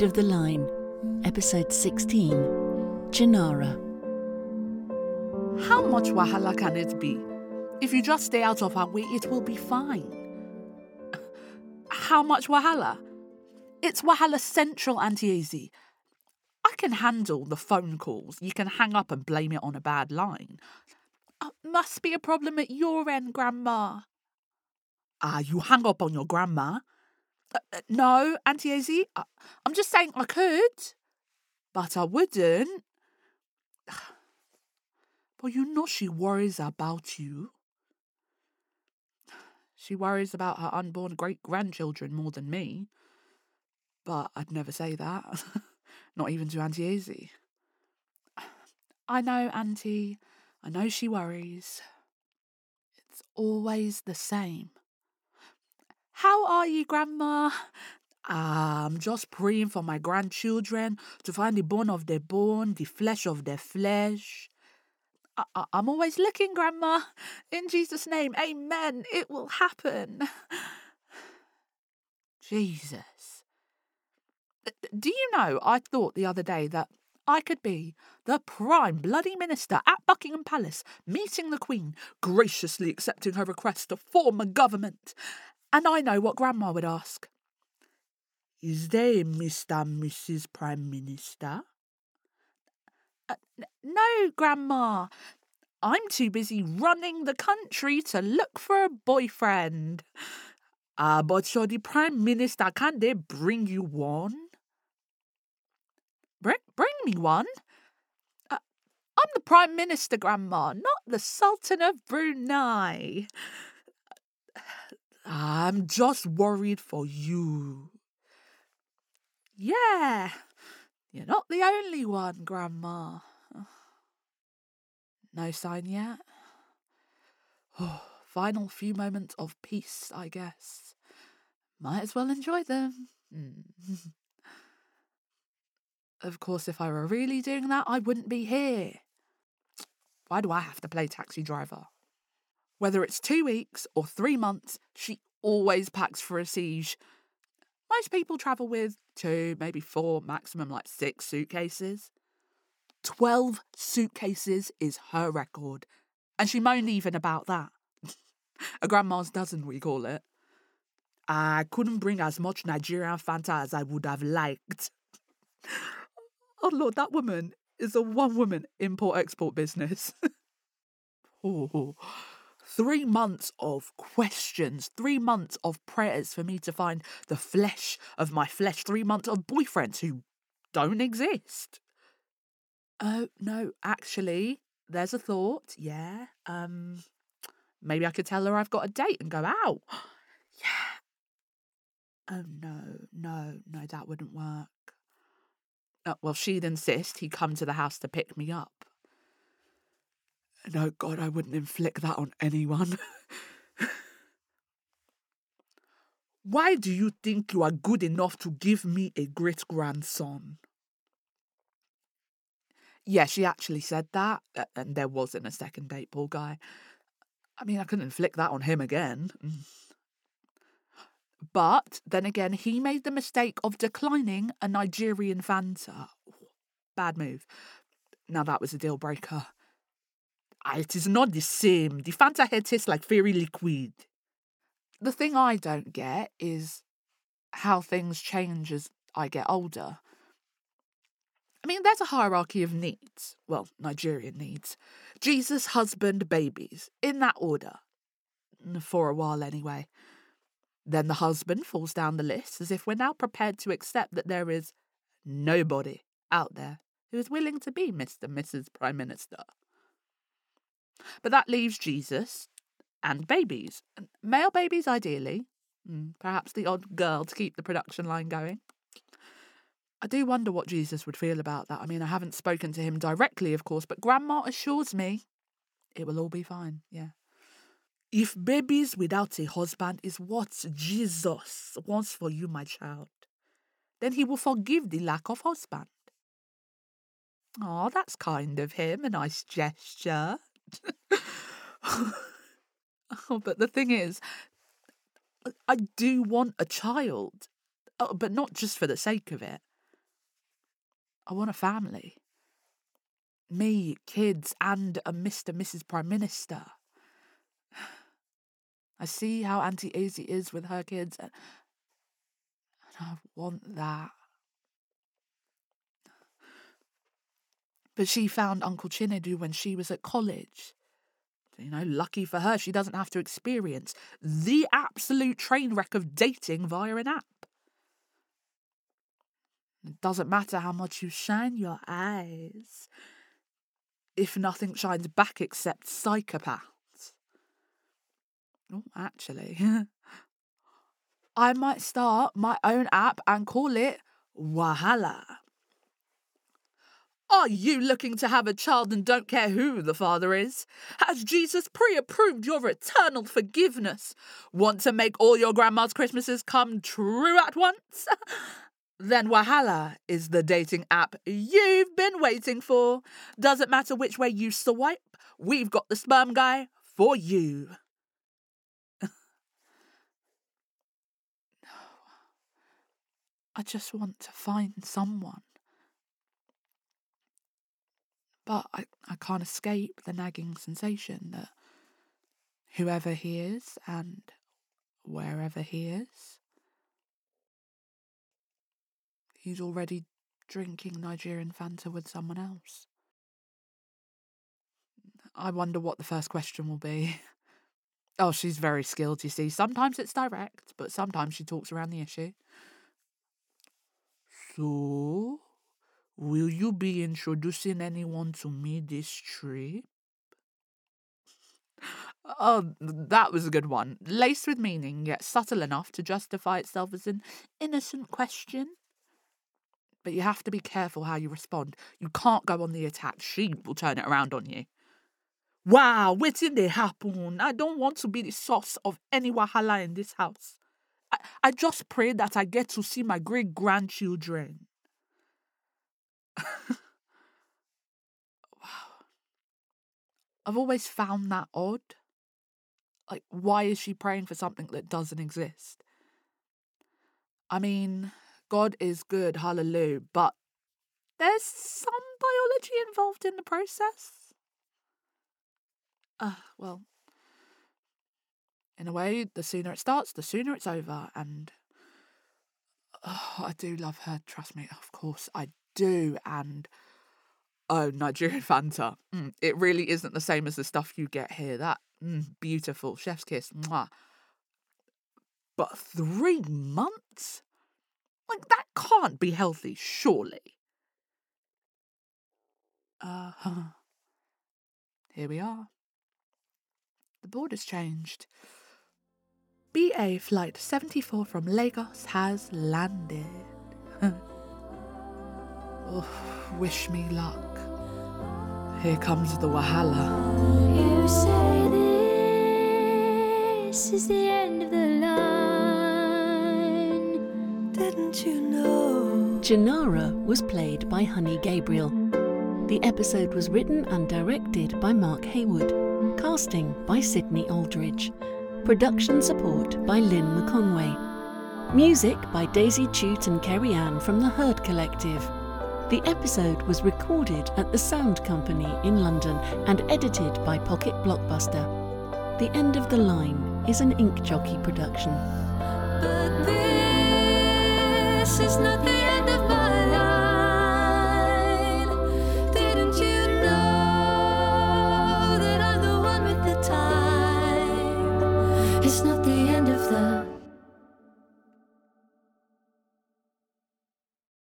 End of the Line, Episode 16 Chinara. How much wahala can it be? If you just stay out of our way, it will be fine. How much wahala? It's wahala central, Auntie Azy. I can handle the phone calls. You can hang up and blame it on a bad line. Uh, must be a problem at your end, Grandma. Ah, you hang up on your grandma? Uh, uh, no, Auntie Azy. I, I'm just saying I could, but I wouldn't. But you know she worries about you. She worries about her unborn great grandchildren more than me. But I'd never say that. Not even to Auntie Azy. I know, Auntie. I know she worries. It's always the same. How are you, Grandma? I'm just praying for my grandchildren to find the bone of their bone, the flesh of their flesh. I- am always looking, Grandma. In Jesus' name, amen. It will happen. Jesus. Do you know, I thought the other day that I could be the prime bloody minister at Buckingham Palace, meeting the Queen, graciously accepting her request to form a government. And I know what Grandma would ask. Is there a Mr. and Mrs. Prime Minister? Uh, no, Grandma. I'm too busy running the country to look for a boyfriend. Ah, uh, but you're the Prime Minister. Can't they bring you one? Bring, bring me one? Uh, I'm the Prime Minister, Grandma, not the Sultan of Brunei. I'm just worried for you. Yeah, you're not the only one, Grandma. No sign yet? Oh, final few moments of peace, I guess. Might as well enjoy them. Hmm. of course, if I were really doing that, I wouldn't be here. Why do I have to play taxi driver? Whether it's two weeks or three months, she always packs for a siege. Most people travel with two, maybe four, maximum like six suitcases. Twelve suitcases is her record, and she moaned even about that. a grandma's dozen, we call it. I couldn't bring as much Nigerian Fanta as I would have liked. oh Lord, that woman is a one woman import export business. oh, three months of questions, three months of prayers for me to find the flesh of my flesh, three months of boyfriends who don't exist. Oh, no, actually, there's a thought. Yeah. Um, maybe I could tell her I've got a date and go out. yeah. Oh, no, no, no, that wouldn't work. Uh, well, she'd insist he'd come to the house to pick me up. No, God, I wouldn't inflict that on anyone. Why do you think you are good enough to give me a great grandson? Yeah, she actually said that, and there wasn't a second date, poor guy. I mean, I couldn't inflict that on him again. Mm. But then again, he made the mistake of declining a Nigerian Fanta. Bad move. Now that was a deal breaker. Ah, it is not the same. The Fanta here tastes like fairy liquid. The thing I don't get is how things change as I get older. I mean, there's a hierarchy of needs. Well, Nigerian needs. Jesus, husband, babies, in that order. For a while, anyway. Then the husband falls down the list as if we're now prepared to accept that there is nobody out there who is willing to be Mr. and Mrs. Prime Minister. But that leaves Jesus and babies. Male babies, ideally. Hmm, perhaps the odd girl to keep the production line going. I do wonder what Jesus would feel about that. I mean, I haven't spoken to him directly, of course, but Grandma assures me it will all be fine. Yeah. If babies without a husband is what Jesus wants for you, my child, then he will forgive the lack of husband. Oh, that's kind of him, a nice gesture. oh, but the thing is, I do want a child, oh, but not just for the sake of it. I want a family. Me, kids, and a Mr. Mrs. Prime Minister. I see how Auntie Azy is with her kids, and I want that. But she found Uncle Chinedu when she was at college. You know, lucky for her, she doesn't have to experience the absolute train wreck of dating via an app. It doesn't matter how much you shine your eyes if nothing shines back except psychopaths. Oh, actually, I might start my own app and call it Wahala. Are you looking to have a child and don't care who the father is? Has Jesus pre approved your eternal forgiveness? Want to make all your grandma's Christmases come true at once? then Wahala is the dating app you've been waiting for. Doesn't matter which way you swipe, we've got the sperm guy for you. I just want to find someone but I, I can't escape the nagging sensation that whoever he is and wherever he is, he's already drinking Nigerian Fanta with someone else. I wonder what the first question will be. Oh, she's very skilled, you see. Sometimes it's direct, but sometimes she talks around the issue. So, Will you be introducing anyone to me this trip? Oh, that was a good one. Laced with meaning, yet subtle enough to justify itself as an innocent question. But you have to be careful how you respond. You can't go on the attack. She will turn it around on you. Wow, what did they happen? I don't want to be the source of any wahala in this house. I, I just pray that I get to see my great grandchildren. I've always found that odd. Like, why is she praying for something that doesn't exist? I mean, God is good, hallelujah, but there's some biology involved in the process. Ah, uh, well, in a way, the sooner it starts, the sooner it's over. And oh, I do love her, trust me, of course I do. And oh, Nigerian Fanta. Mm, it really isn't the same as the stuff you get here. That mm, beautiful chef's kiss. Mwah. But three months? Like, that can't be healthy, surely. Uh huh. Here we are. The board has changed. BA Flight 74 from Lagos has landed. Oh, wish me luck. Here comes the Wahala. You say this is the end of the line. Didn't you know? Chinara was played by Honey Gabriel. The episode was written and directed by Mark Heywood. Casting by Sydney Aldridge. Production support by Lynn McConway. Music by Daisy Chute and Kerry Ann from the Herd Collective. The episode was recorded at the Sound Company in London and edited by Pocket Blockbuster. The End of the Line is an Ink Jockey production.